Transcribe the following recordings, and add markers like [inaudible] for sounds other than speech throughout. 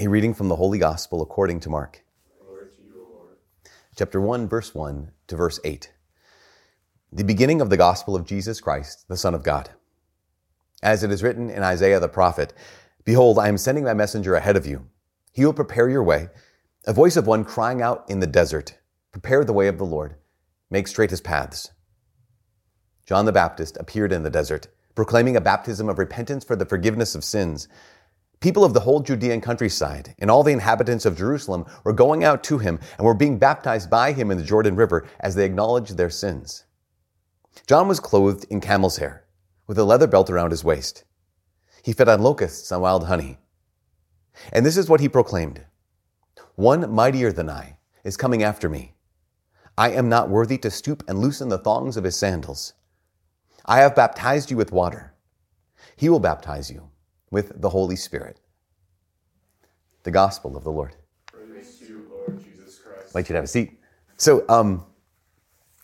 A reading from the Holy Gospel according to Mark. Chapter 1, verse 1 to verse 8. The beginning of the Gospel of Jesus Christ, the Son of God. As it is written in Isaiah the prophet, Behold, I am sending my messenger ahead of you. He will prepare your way, a voice of one crying out in the desert, Prepare the way of the Lord, make straight his paths. John the Baptist appeared in the desert, proclaiming a baptism of repentance for the forgiveness of sins. People of the whole Judean countryside and all the inhabitants of Jerusalem were going out to him and were being baptized by him in the Jordan River as they acknowledged their sins. John was clothed in camel's hair, with a leather belt around his waist. He fed on locusts and wild honey. And this is what he proclaimed One mightier than I is coming after me. I am not worthy to stoop and loosen the thongs of his sandals. I have baptized you with water. He will baptize you with the Holy Spirit. The Gospel of the Lord. Praise to you, Lord Jesus Christ. I'd like you to have a seat. So, um,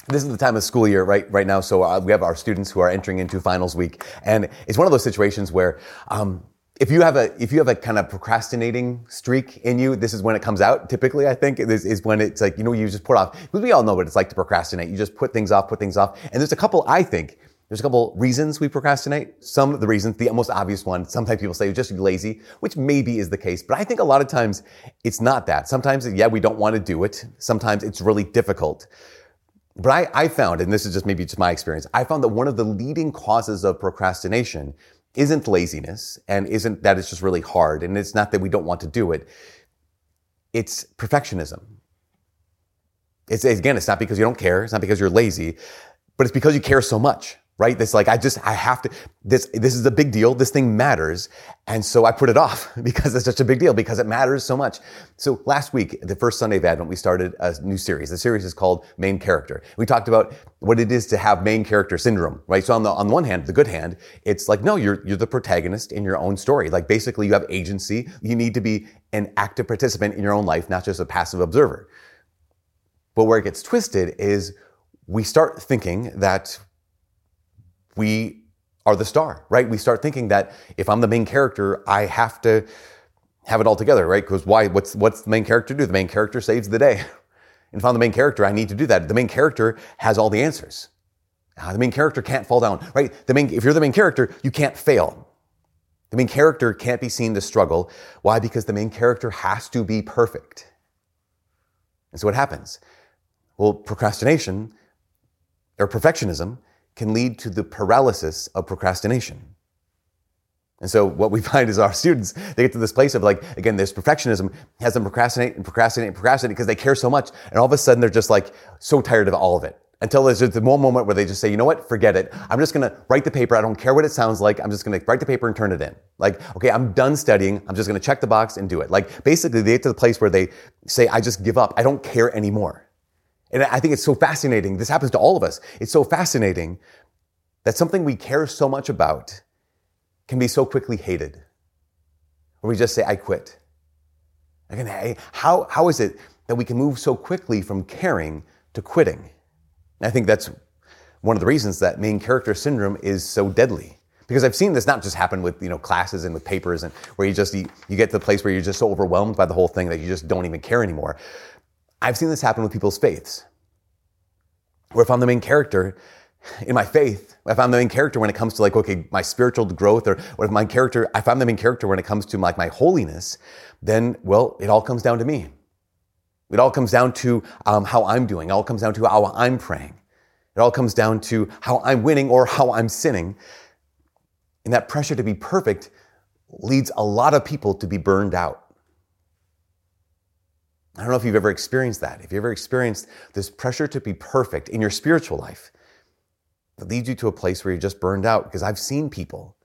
this is the time of school year right right now. So uh, we have our students who are entering into finals week, and it's one of those situations where. Um, if you have a if you have a kind of procrastinating streak in you, this is when it comes out. Typically, I think this is when it's like you know you just put off. Because we all know what it's like to procrastinate. You just put things off, put things off, and there's a couple I think there's a couple reasons we procrastinate. Some of the reasons, the most obvious one, sometimes people say just lazy, which maybe is the case, but I think a lot of times it's not that. Sometimes, yeah, we don't want to do it. Sometimes it's really difficult. But I, I found, and this is just maybe just my experience, I found that one of the leading causes of procrastination isn't laziness and isn't that it's just really hard and it's not that we don't want to do it. It's perfectionism. It's again, it's not because you don't care, it's not because you're lazy, but it's because you care so much right? This like, I just, I have to, this, this is a big deal. This thing matters. And so I put it off [laughs] because it's such a big deal because it matters so much. So last week, the first Sunday of Advent, we started a new series. The series is called Main Character. We talked about what it is to have main character syndrome, right? So on the, on the one hand, the good hand, it's like, no, you're, you're the protagonist in your own story. Like basically you have agency. You need to be an active participant in your own life, not just a passive observer. But where it gets twisted is we start thinking that we are the star, right? We start thinking that if I'm the main character, I have to have it all together, right? Because why? What's what's the main character do? The main character saves the day. And [laughs] if I'm the main character, I need to do that. The main character has all the answers. Uh, the main character can't fall down, right? The main, if you're the main character, you can't fail. The main character can't be seen to struggle. Why? Because the main character has to be perfect. And so what happens? Well, procrastination or perfectionism can lead to the paralysis of procrastination. And so what we [laughs] find is our students, they get to this place of like, again, this perfectionism has them procrastinate and procrastinate and procrastinate because they care so much. And all of a sudden they're just like so tired of all of it. Until there's the one moment where they just say, you know what, forget it. I'm just gonna write the paper. I don't care what it sounds like. I'm just gonna write the paper and turn it in. Like, okay, I'm done studying. I'm just gonna check the box and do it. Like, basically they get to the place where they say, I just give up. I don't care anymore. And I think it's so fascinating. This happens to all of us. It's so fascinating that something we care so much about can be so quickly hated. Or we just say, I quit. Again, how, how is it that we can move so quickly from caring to quitting? And I think that's one of the reasons that main character syndrome is so deadly. Because I've seen this not just happen with you know classes and with papers and where you just you, you get to the place where you're just so overwhelmed by the whole thing that you just don't even care anymore. I've seen this happen with people's faiths. Where if I'm the main character in my faith, if I'm the main character when it comes to like, okay, my spiritual growth, or what if my character, if I'm the main character when it comes to like my holiness, then, well, it all comes down to me. It all comes down to um, how I'm doing. It all comes down to how I'm praying. It all comes down to how I'm winning or how I'm sinning. And that pressure to be perfect leads a lot of people to be burned out. I don't know if you've ever experienced that. If you've ever experienced this pressure to be perfect in your spiritual life, that leads you to a place where you're just burned out. Because I've seen people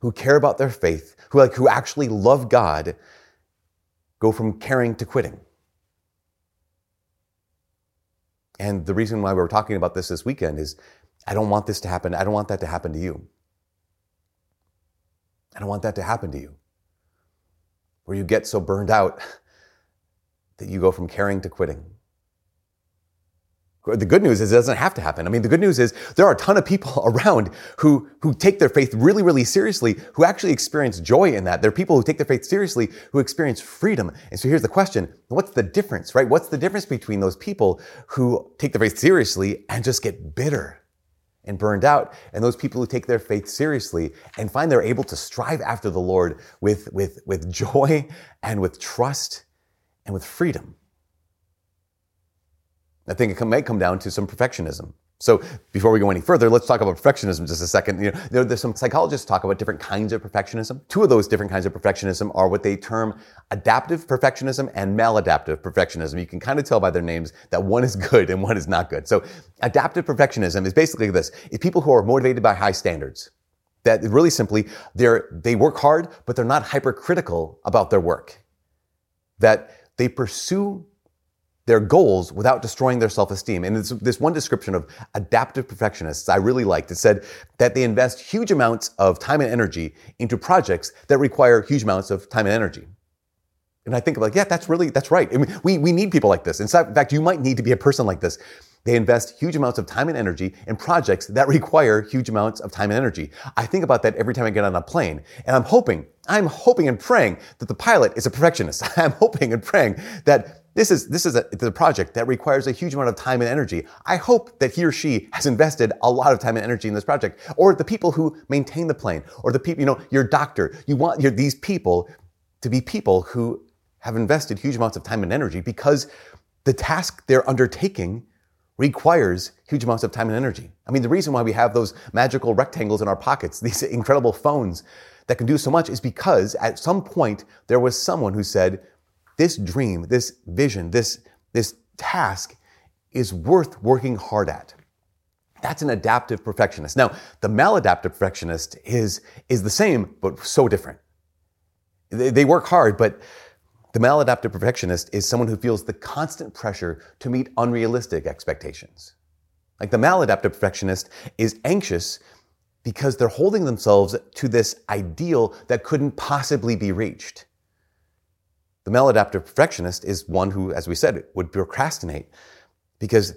who care about their faith, who like who actually love God, go from caring to quitting. And the reason why we're talking about this this weekend is I don't want this to happen. I don't want that to happen to you. I don't want that to happen to you. Where you get so burned out that you go from caring to quitting. The good news is it doesn't have to happen. I mean, the good news is there are a ton of people [laughs] around who, who take their faith really, really seriously, who actually experience joy in that. There are people who take their faith seriously, who experience freedom. And so here's the question. What's the difference, right? What's the difference between those people who take their faith seriously and just get bitter and burned out and those people who take their faith seriously and find they're able to strive after the Lord with, with, with joy and with trust and with freedom? I think it may come down to some perfectionism. So before we go any further, let's talk about perfectionism just a second. You know, there's some psychologists talk about different kinds of perfectionism. Two of those different kinds of perfectionism are what they term adaptive perfectionism and maladaptive perfectionism. You can kind of tell by their names that one is good and one is not good. So adaptive perfectionism is basically this. It's people who are motivated by high standards. That really simply, they work hard, but they're not hypercritical about their work. That they pursue their goals without destroying their self-esteem. And this one description of adaptive perfectionists I really liked. It said that they invest huge amounts of time and energy into projects that require huge amounts of time and energy. And I think like, yeah, that's really, that's right. I mean, we, we need people like this. In fact, you might need to be a person like this. They invest huge amounts of time and energy in projects that require huge amounts of time and energy. I think about that every time I get on a plane. And I'm hoping, I'm hoping and praying that the pilot is a perfectionist. [laughs] I'm hoping and praying that this is, this is a, a, project that requires a huge amount of time and energy. I hope that he or she has invested a lot of time and energy in this project. Or the people who maintain the plane, or the people, you know, your doctor. You want your, these people to be people who have invested huge amounts of time and energy because the task they're undertaking requires huge amounts of time and energy. I mean, the reason why we have those magical rectangles in our pockets, [laughs] these incredible phones that can do so much is because at some point there was someone who said, this dream, this vision, this, this task is worth working hard at. That's an adaptive perfectionist. Now, the maladaptive perfectionist is, is the same, but so different. They, they work hard, but the maladaptive perfectionist is someone who feels the constant pressure to meet unrealistic expectations. Like the maladaptive perfectionist is anxious because they're holding themselves to this ideal that couldn't possibly be reached. The maladaptive perfectionist is one who, as we said, would procrastinate because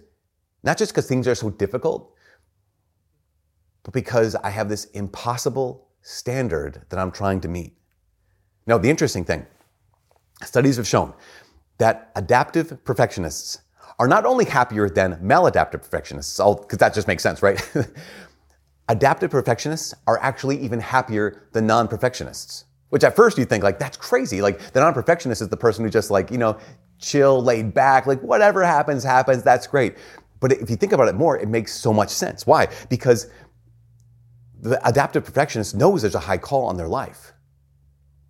not just because things are so difficult, but because I have this impossible standard that I'm trying to meet. Now, the interesting thing, studies have shown that adaptive perfectionists are not only happier than maladaptive perfectionists, because that just makes sense, right? [laughs] adaptive perfectionists are actually even happier than non-perfectionists. Which at first you think like, that's crazy. Like the non-perfectionist is the person who just like, you know, chill, laid back, like whatever happens, happens, that's great. But if you think about it more, it makes so much sense. Why? Because the adaptive perfectionist knows there's a high call on their life.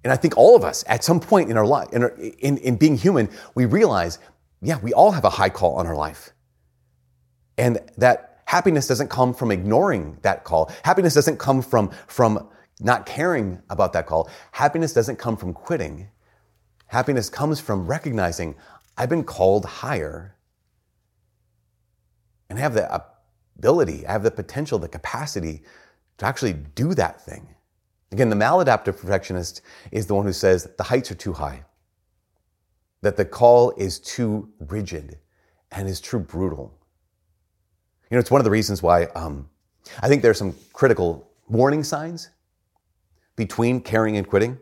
And I think all of us at some point in our life, in, our, in, in being human, we realize, yeah, we all have a high call on our life. And that happiness doesn't come from ignoring that call. Happiness doesn't come from, from not caring about that call. Happiness doesn't come from quitting. Happiness comes from recognizing I've been called higher and I have the ability, I have the potential, the capacity to actually do that thing. Again, the maladaptive perfectionist is the one who says the heights are too high, that the call is too rigid and is too brutal. You know, it's one of the reasons why um, I think there are some critical warning signs between caring and quitting.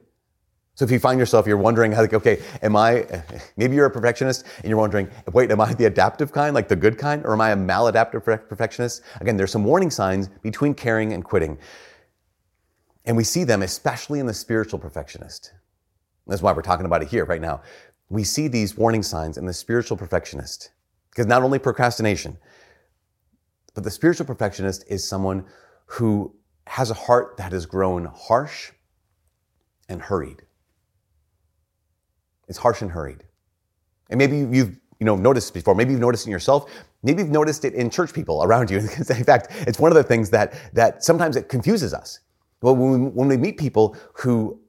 So if you find yourself, you're wondering, like, okay, am I, [laughs] maybe you're a perfectionist and you're wondering, wait, am I the adaptive kind, like the good kind, or am I a maladaptive perfectionist? Again, there's some warning signs between caring and quitting. And we see them especially in the spiritual perfectionist. That's why we're talking about it here right now. We see these warning signs in the spiritual perfectionist. Because not only procrastination, but the spiritual perfectionist is someone who has a heart that has grown harsh and hurried. It's harsh and hurried. And maybe you've you know noticed before. Maybe you've noticed in yourself. Maybe you've noticed it in church people around you. [laughs] in fact, it's one of the things that that sometimes it confuses us. Well, when we, when we meet people who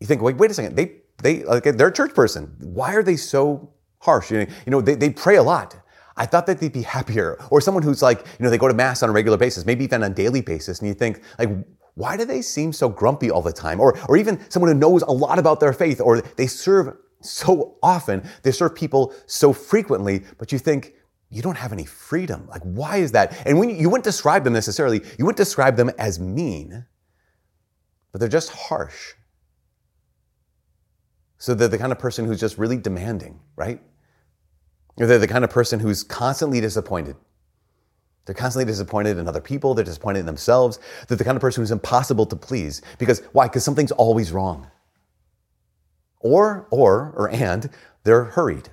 you think, wait, wait a second, they they like they're a church person. Why are they so harsh? You know they, they pray a lot. I thought that they'd be happier. Or someone who's like, you know, they go to mass on a regular basis, maybe even on a daily basis, and you think, like, why do they seem so grumpy all the time? Or, or even someone who knows a lot about their faith, or they serve so often, they serve people so frequently, but you think, you don't have any freedom. Like, why is that? And when you, you wouldn't describe them necessarily, you wouldn't describe them as mean, but they're just harsh. So they're the kind of person who's just really demanding, right? Or they're the kind of person who's constantly disappointed. They're constantly disappointed in other people. They're disappointed in themselves. They're the kind of person who's impossible to please. Because why? Because something's always wrong. Or, or, or and, they're hurried.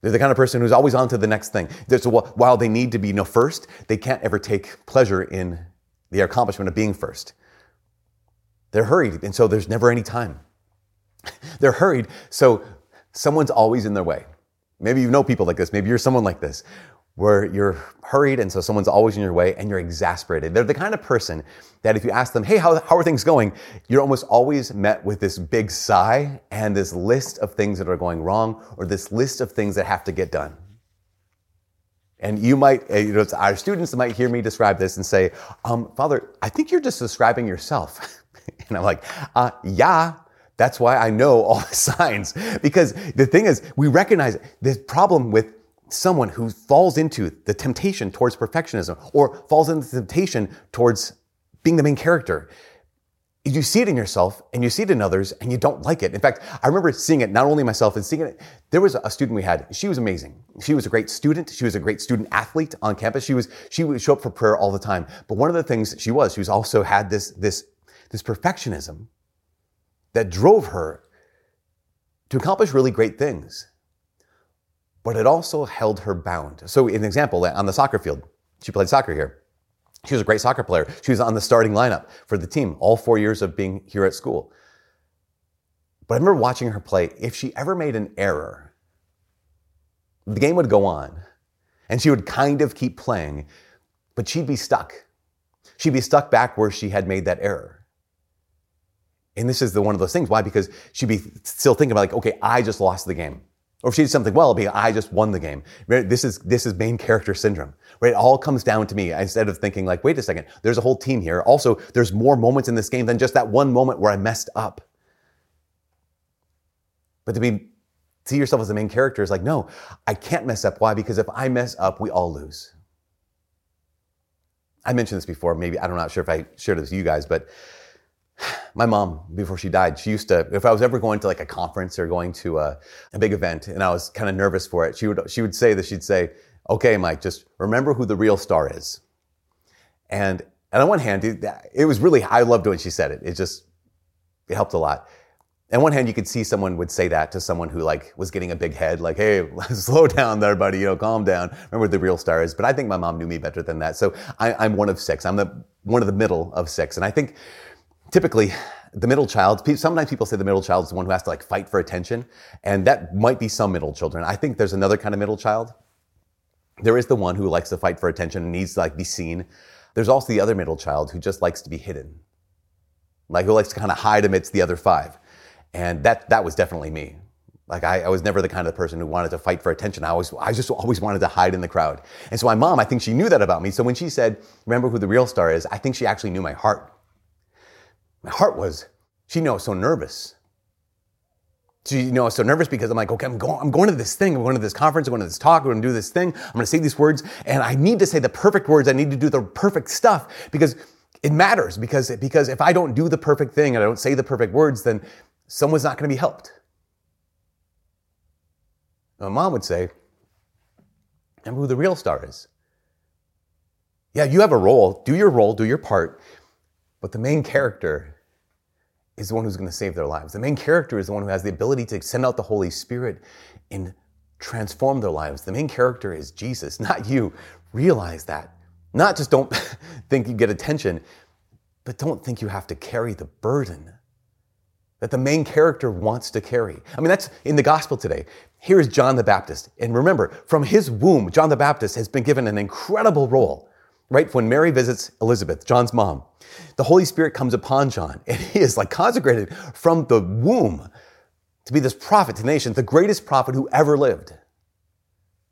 They're the kind of person who's always on to the next thing. So while they need to be you know, first, they can't ever take pleasure in the accomplishment of being first. They're hurried, and so there's never any time. [laughs] They're hurried, so someone's always in their way. Maybe you know people like this. Maybe you're someone like this, where you're hurried and so someone's always in your way and you're exasperated. They're the kind of person that if you ask them, hey, how, how are things going? You're almost always met with this big sigh and this list of things that are going wrong or this list of things that have to get done. And you might, eh, you know, our students might hear me describe this and say, um, Father, I think you're just describing yourself. [laughs] and I'm like, uh, yeah, that's why I know [laughs] all the signs. Because the thing is, we recognize this problem with someone who falls into the temptation towards perfectionism or falls into the temptation towards being the main character. You see it in yourself and you see it in others and you don't like it. In fact, I remember seeing it not only myself and seeing it. There was a student we had. She was amazing. She was a great student. She was a great student athlete on campus. She was, she would show up for prayer all the time. But one of the things she was, she was also had this, this, this perfectionism that drove her to accomplish really great things but it also held her bound. So, an example, on the soccer field, she played soccer here. She was a great soccer player. She was on the starting lineup for the team all four years of being here at school. But I remember watching her play. If she ever made an error, the game would go on and she would kind of keep playing, but she'd be stuck. She'd be stuck back where she had made that error. And this is the one of those things. Why? Because she'd be still thinking about like, okay, I just lost the game. Or if she did something well, it'd be, I just won the game. This is, this is main character syndrome, right? It all comes down to me instead of thinking like, wait a second, there's a whole team here. Also, there's more moments in this game than just that one moment where I messed up. But to be, see yourself as the main character is like, no, I can't mess up. Why? Because if I mess up, we all lose. I mentioned this before. Maybe, I'm not sure if I shared this with you guys, but my mom, before she died, she used to, if I was ever going to like a conference or going to a, a big event and I was kind of nervous for it, she would, she would say this, she'd say, okay, Mike, just remember who the real star is. And, and on one hand, it, was really, I loved when she said it. It just, it helped a lot. On one hand, you could see someone would say that to someone who like was getting a big head, like, hey, [laughs] slow down there, buddy, you know, calm down. Remember the real star is. But I think my mom knew me better than that. So I, am one of six. I'm the, one of the middle of six. And I think typically the middle child sometimes people say the middle child is the one who has to like fight for attention and that might be some middle children i think there's another kind of middle child there is the one who likes to fight for attention and needs to like be seen there's also the other middle child who just likes to be hidden like who likes to kind of hide amidst the other five and that that was definitely me like I, I, was never the kind of person who wanted to fight for attention. I always, I just always wanted to hide in the crowd. And so my mom, I think she knew that about me. So when she said, remember who the real star is, I think she actually knew my heart. My heart was, she was so nervous. She you know so nervous because I'm like, okay, I'm going, I'm going to this thing, I'm going to this conference, I'm going to this talk, I'm going to do this thing, I'm going to say these words, and I need to say the perfect words, I need to do the perfect stuff because it matters. Because, because if I don't do the perfect thing and I don't say the perfect words, then someone's not going to be helped. My mom would say, remember who the real star is. Yeah, you have a role, do your role, do your part, but the main character is the one who's going to save their lives. The main character is the one who has the ability to send out the Holy Spirit and transform their lives. The main character is Jesus, [laughs] not you. Realize that. Not just don't [laughs] think you get attention, but don't think you have to carry the burden that the main character wants to carry. I mean, that's in the gospel today. Here is John the Baptist. And remember, from his womb, John the Baptist has been given an incredible role right? When Mary visits Elizabeth, John's mom, the Holy Spirit comes upon John [laughs] and he is like consecrated from the womb to be this prophet to the nations, the greatest prophet who ever lived.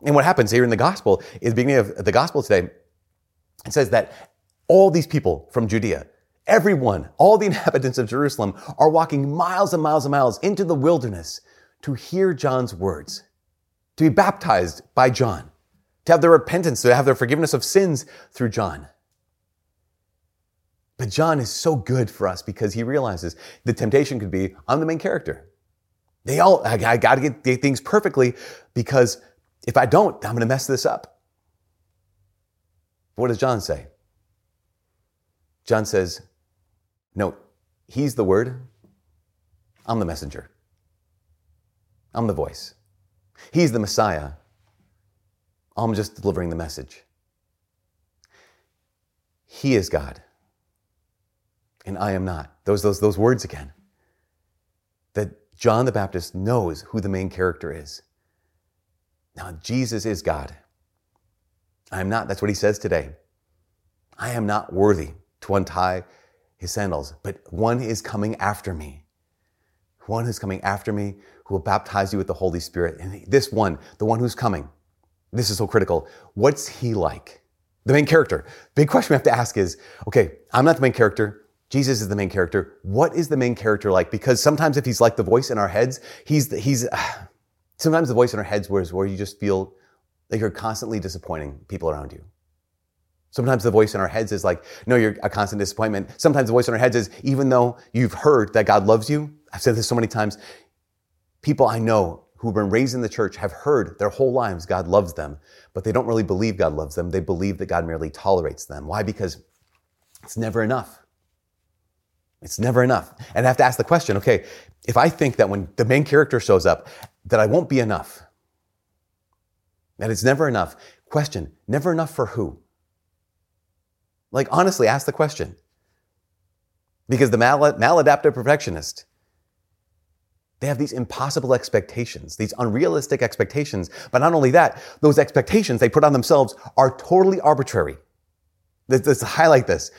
And what happens here in the gospel is beginning of the gospel today. It says that all these people from Judea, everyone, all the [laughs] inhabitants of Jerusalem are walking miles and miles and miles into the wilderness to hear John's words, to be baptized by John, to have their repentance, to have their forgiveness of sins through John. But John is so good for us because he realizes the temptation could be, I'm the main character. They all, I, I got to get, things perfectly because if I don't, I'm to mess this up. What does John say? John says, No, he's the word. I'm the messenger. I'm the voice. He's the Messiah. I'm just delivering the message. He is God, and I am not. Those, those, those words again. That John the Baptist knows who the main character is. Now, Jesus is God. I am not. That's what he says today. I am not worthy to untie his sandals, but one is coming after me. One who's coming after me who will baptize you with the Holy Spirit. And this one, the one who's coming, this is so critical. What's he like? The main character. Big question we have to ask is okay, I'm not the main character. Jesus is the main character. What is the main character like? Because sometimes if he's like the voice in our heads, he's, the, he's, [sighs] sometimes the voice in our heads where, where you just feel like you're constantly disappointing people around you. Sometimes the voice in our heads is like, no, you're a constant disappointment. Sometimes the voice in our heads is, even though you've heard that God loves you, I've said this so many times, people I know who've been raised in the church have heard their whole lives God loves them, but they don't really believe God loves them. They believe that God merely tolerates them. Why? Because it's never enough. It's never enough. And I have to ask the question, okay, if I think that when the main character shows up, that I won't be enough, that it's never enough, question, never enough for who? Like, honestly, ask the question. Because the mal- maladaptive perfectionist, they have these impossible expectations, these unrealistic expectations. But not only that, those expectations they put on themselves are totally arbitrary. Let's, highlight this.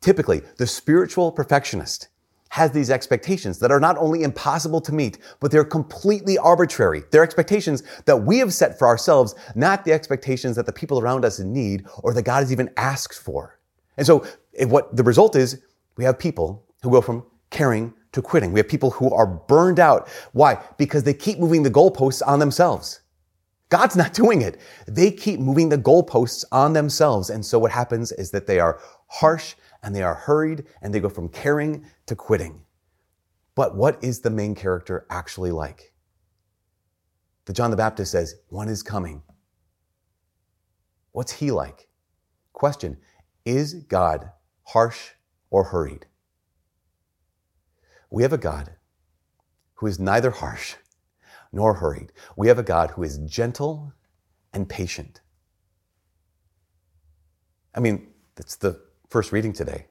Typically, the spiritual perfectionist has these expectations that are not only impossible to meet, but they're completely arbitrary. They're expectations that we have set for ourselves, not the expectations that the people around us need or that God has even asked for. And so what the result is, we have people who go from caring to quitting. We have people who are burned out. Why? Because they keep moving the goalposts on themselves. God's not [laughs] doing it. They keep moving the goalposts on themselves. And so what happens is that they are harsh and they are hurried and they go from caring to quitting. But what is the main character actually like? The John the Baptist says, one is coming. What's he like? Question, is God harsh or hurried? We have a God who is neither harsh nor hurried. We have a God who is gentle and patient. I mean, that's the first reading today.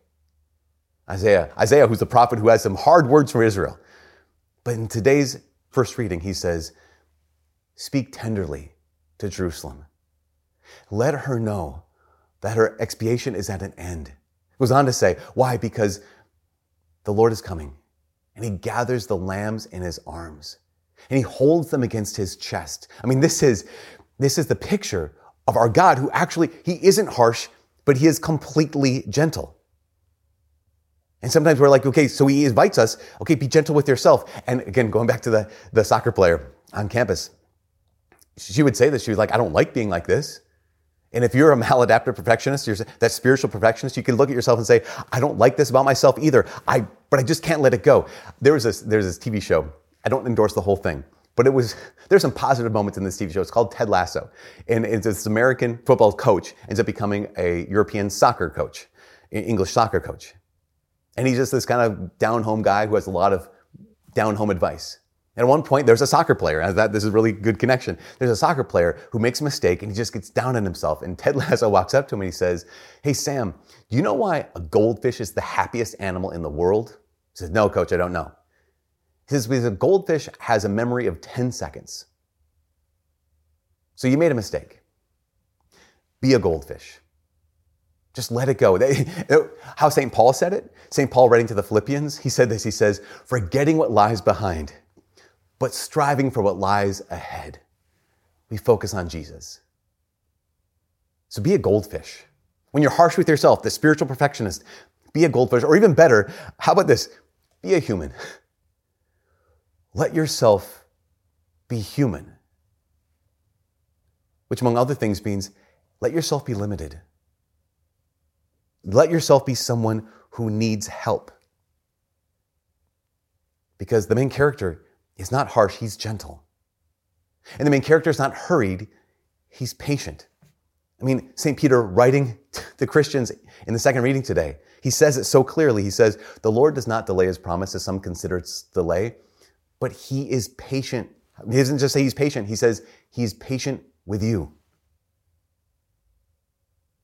Isaiah, Isaiah, who's the prophet who has some hard words for Israel. But in today's first reading, he says, Speak tenderly to Jerusalem. Let her know that her expiation is at an end. It goes on to say, why? Because the Lord is coming and he gathers the lambs in his arms and he holds them against his chest. I mean, this is, this is the picture of our God who actually, he isn't harsh, but he is completely gentle. And sometimes we're like, okay, so he invites us, okay, be gentle with yourself. And again, going back to the, the soccer player on campus, she would say this. She was like, I don't like being like this. And if you're a maladaptive perfectionist, you're that spiritual perfectionist, you can look at yourself and say, I don't like this about myself either. I, but I just can't let it go. There was this, there's this TV show. I don't endorse the whole thing, but it was, [laughs] there's some positive moments in this TV show. It's called Ted Lasso. And it's this American football coach ends up becoming a European soccer coach, English soccer coach. And he's just this kind of down home guy who has a lot of down home advice. At one point, there's a soccer player. That this is really good connection. There's a soccer player who makes a mistake and he just gets down on himself. And [laughs] Ted Lasso walks up to him and he says, "Hey Sam, do you know why a goldfish is the happiest animal in the world?" He says, "No, coach, I don't know." He says, "Because a goldfish has a memory of 10 seconds. So you made a mistake. Be a goldfish. Just let it go. [laughs] How St. Paul said it, St. Paul writing to the Philippians, he said this he says, forgetting what lies behind, but striving for what lies ahead. We focus on Jesus. So be a goldfish. When you're harsh with yourself, the spiritual perfectionist, be a goldfish. Or even better, how about this? Be a human. [laughs] Let yourself be human. Which, among other things, means let yourself be limited. Let yourself be someone who needs help. Because the main character is not harsh, he's gentle. And the main character is not hurried, he's patient. I mean, St. Peter writing the Christians in the second reading today, he says it so clearly. He says, The Lord does not delay his promise, as some consider it's delay, but he is patient. He doesn't just say he's patient, he says he's patient with you.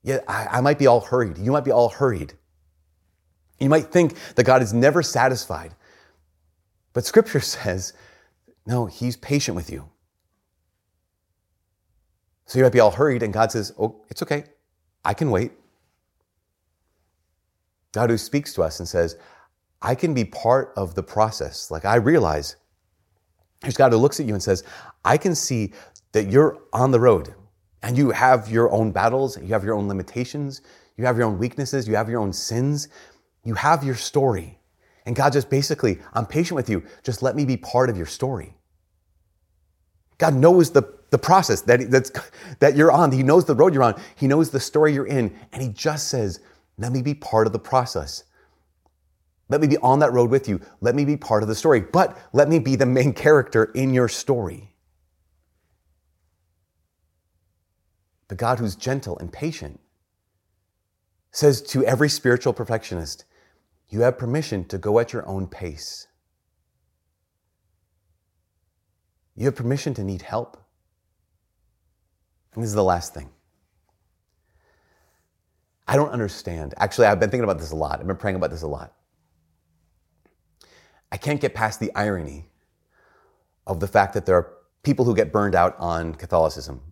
Yeah, I, I might be all hurried. You might be all hurried. You might think that God is never satisfied. But scripture [laughs] says, no, he's patient with you. So you might be all hurried, and God says, Oh, it's okay. I can wait. God who speaks to us and says, I can be part of the process. Like I realize, there's God who looks at you and says, I can see that you're on the road and you have your own battles, you have your own limitations, you have your own weaknesses, you have your own sins, you have your story. And God just basically, I'm patient with you. Just let me be part of your story. God knows the, the process that, that's, that you're on. He knows the road you're on. He knows the story you're in. And He just says, let me be part of the process. Let me be on that road with you. Let me be part of the story. But let me be the main [laughs] character in your story. the God who's gentle and patient, says to every spiritual perfectionist, You have permission to go at your own pace. You have permission to need help. And this is the last thing. I don't understand. Actually, I've been thinking about this a lot. I've been praying about this a lot. I can't get past the irony of the fact that there are people who get burned out on Catholicism,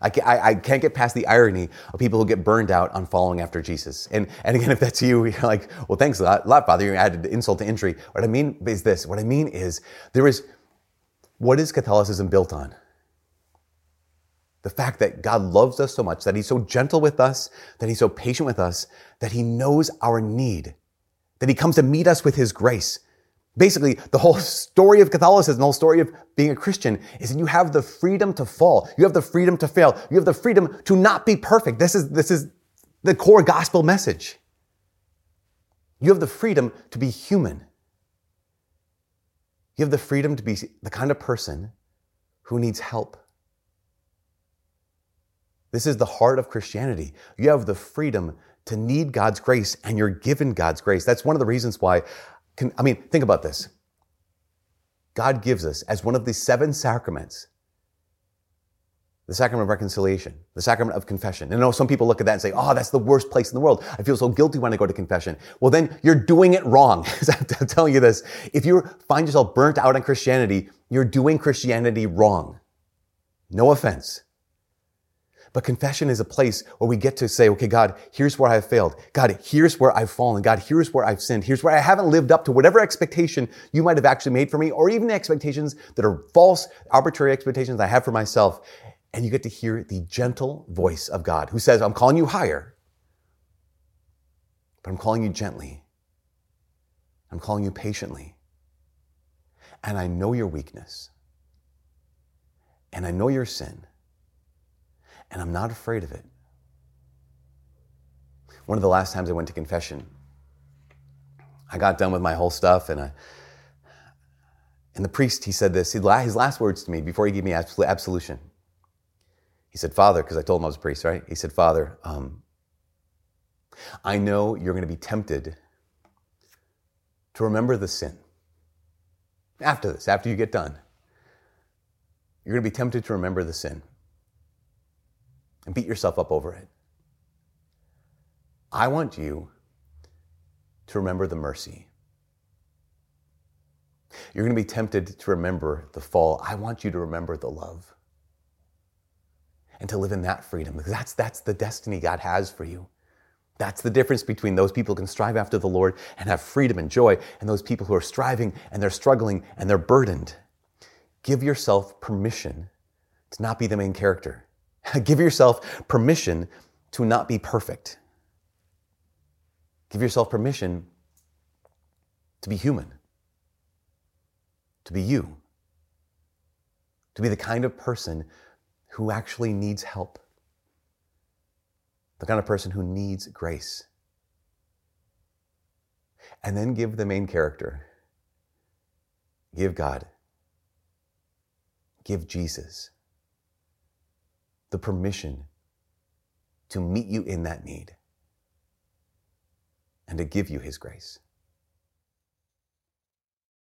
I, I, I, can't get past the irony of people who get burned out on following after Jesus. And, and again, [laughs] if that's you, [laughs] you're like, well, thanks a lot, lot Father. You added insult to injury. What I mean is this. What I mean is there is, what is Catholicism built on? The fact that God loves us so much, that He's so gentle with us, that He's so patient with us, that He knows our need, that He comes to meet us with His grace, Basically, the whole story of Catholicism, the whole story of being a Christian is that you have the freedom to fall. You have the freedom to fail. You have the freedom to not be perfect. This is, this is the core gospel message. You have the freedom to be human. You have the freedom to be the kind of person who needs help. This is the heart of Christianity. You have the freedom to need God's grace and you're given God's grace. That's one of the reasons why can, I mean, think about this. God gives us, as one of the seven sacraments, the sacrament of reconciliation, the sacrament of confession. And I know some people look at that and say, oh, that's the worst place in the world. I feel so guilty when I go to confession. Well, then you're doing it wrong. [laughs] I'm telling you this. If you find yourself burnt out on Christianity, you're doing Christianity wrong. No offense. But confession is a place where we get to say, okay, God, here's where I've failed. God, here's where I've fallen. God, here's where I've sinned. Here's where I haven't lived up to whatever expectation you might have actually made for me, or even the expectations that are false, arbitrary expectations I have for myself. And you get to hear the gentle voice of God who says, I'm calling you higher, but I'm calling you gently. I'm calling you patiently. And I know your weakness. And I know your sin and I'm not afraid of it. One of the last times I went to confession, I got done with my whole stuff, and I, and the priest he said this. His last words to me before he gave me absolution. He said, "Father," because I told him I was a priest, right? He said, "Father, um, I know you're going to be tempted to remember the sin. After this, after you get done, you're going to be tempted to remember the sin and beat yourself up over it. I want you to remember the mercy. You're going to be tempted to remember the fall. I want you to remember the love. and to live in that freedom. Because that's, that's the destiny God has for you. That's the difference between those people who can strive after the Lord and have freedom and joy and those people who are striving and they're struggling and they're burdened. Give yourself permission to not be the main character. [laughs] Give yourself permission to not be perfect. Give yourself permission to be human, to be you, to be the kind of person who actually needs help, the kind of person who needs grace. And then give the main character, give God, give Jesus the permission to meet you in that need and to give you his grace.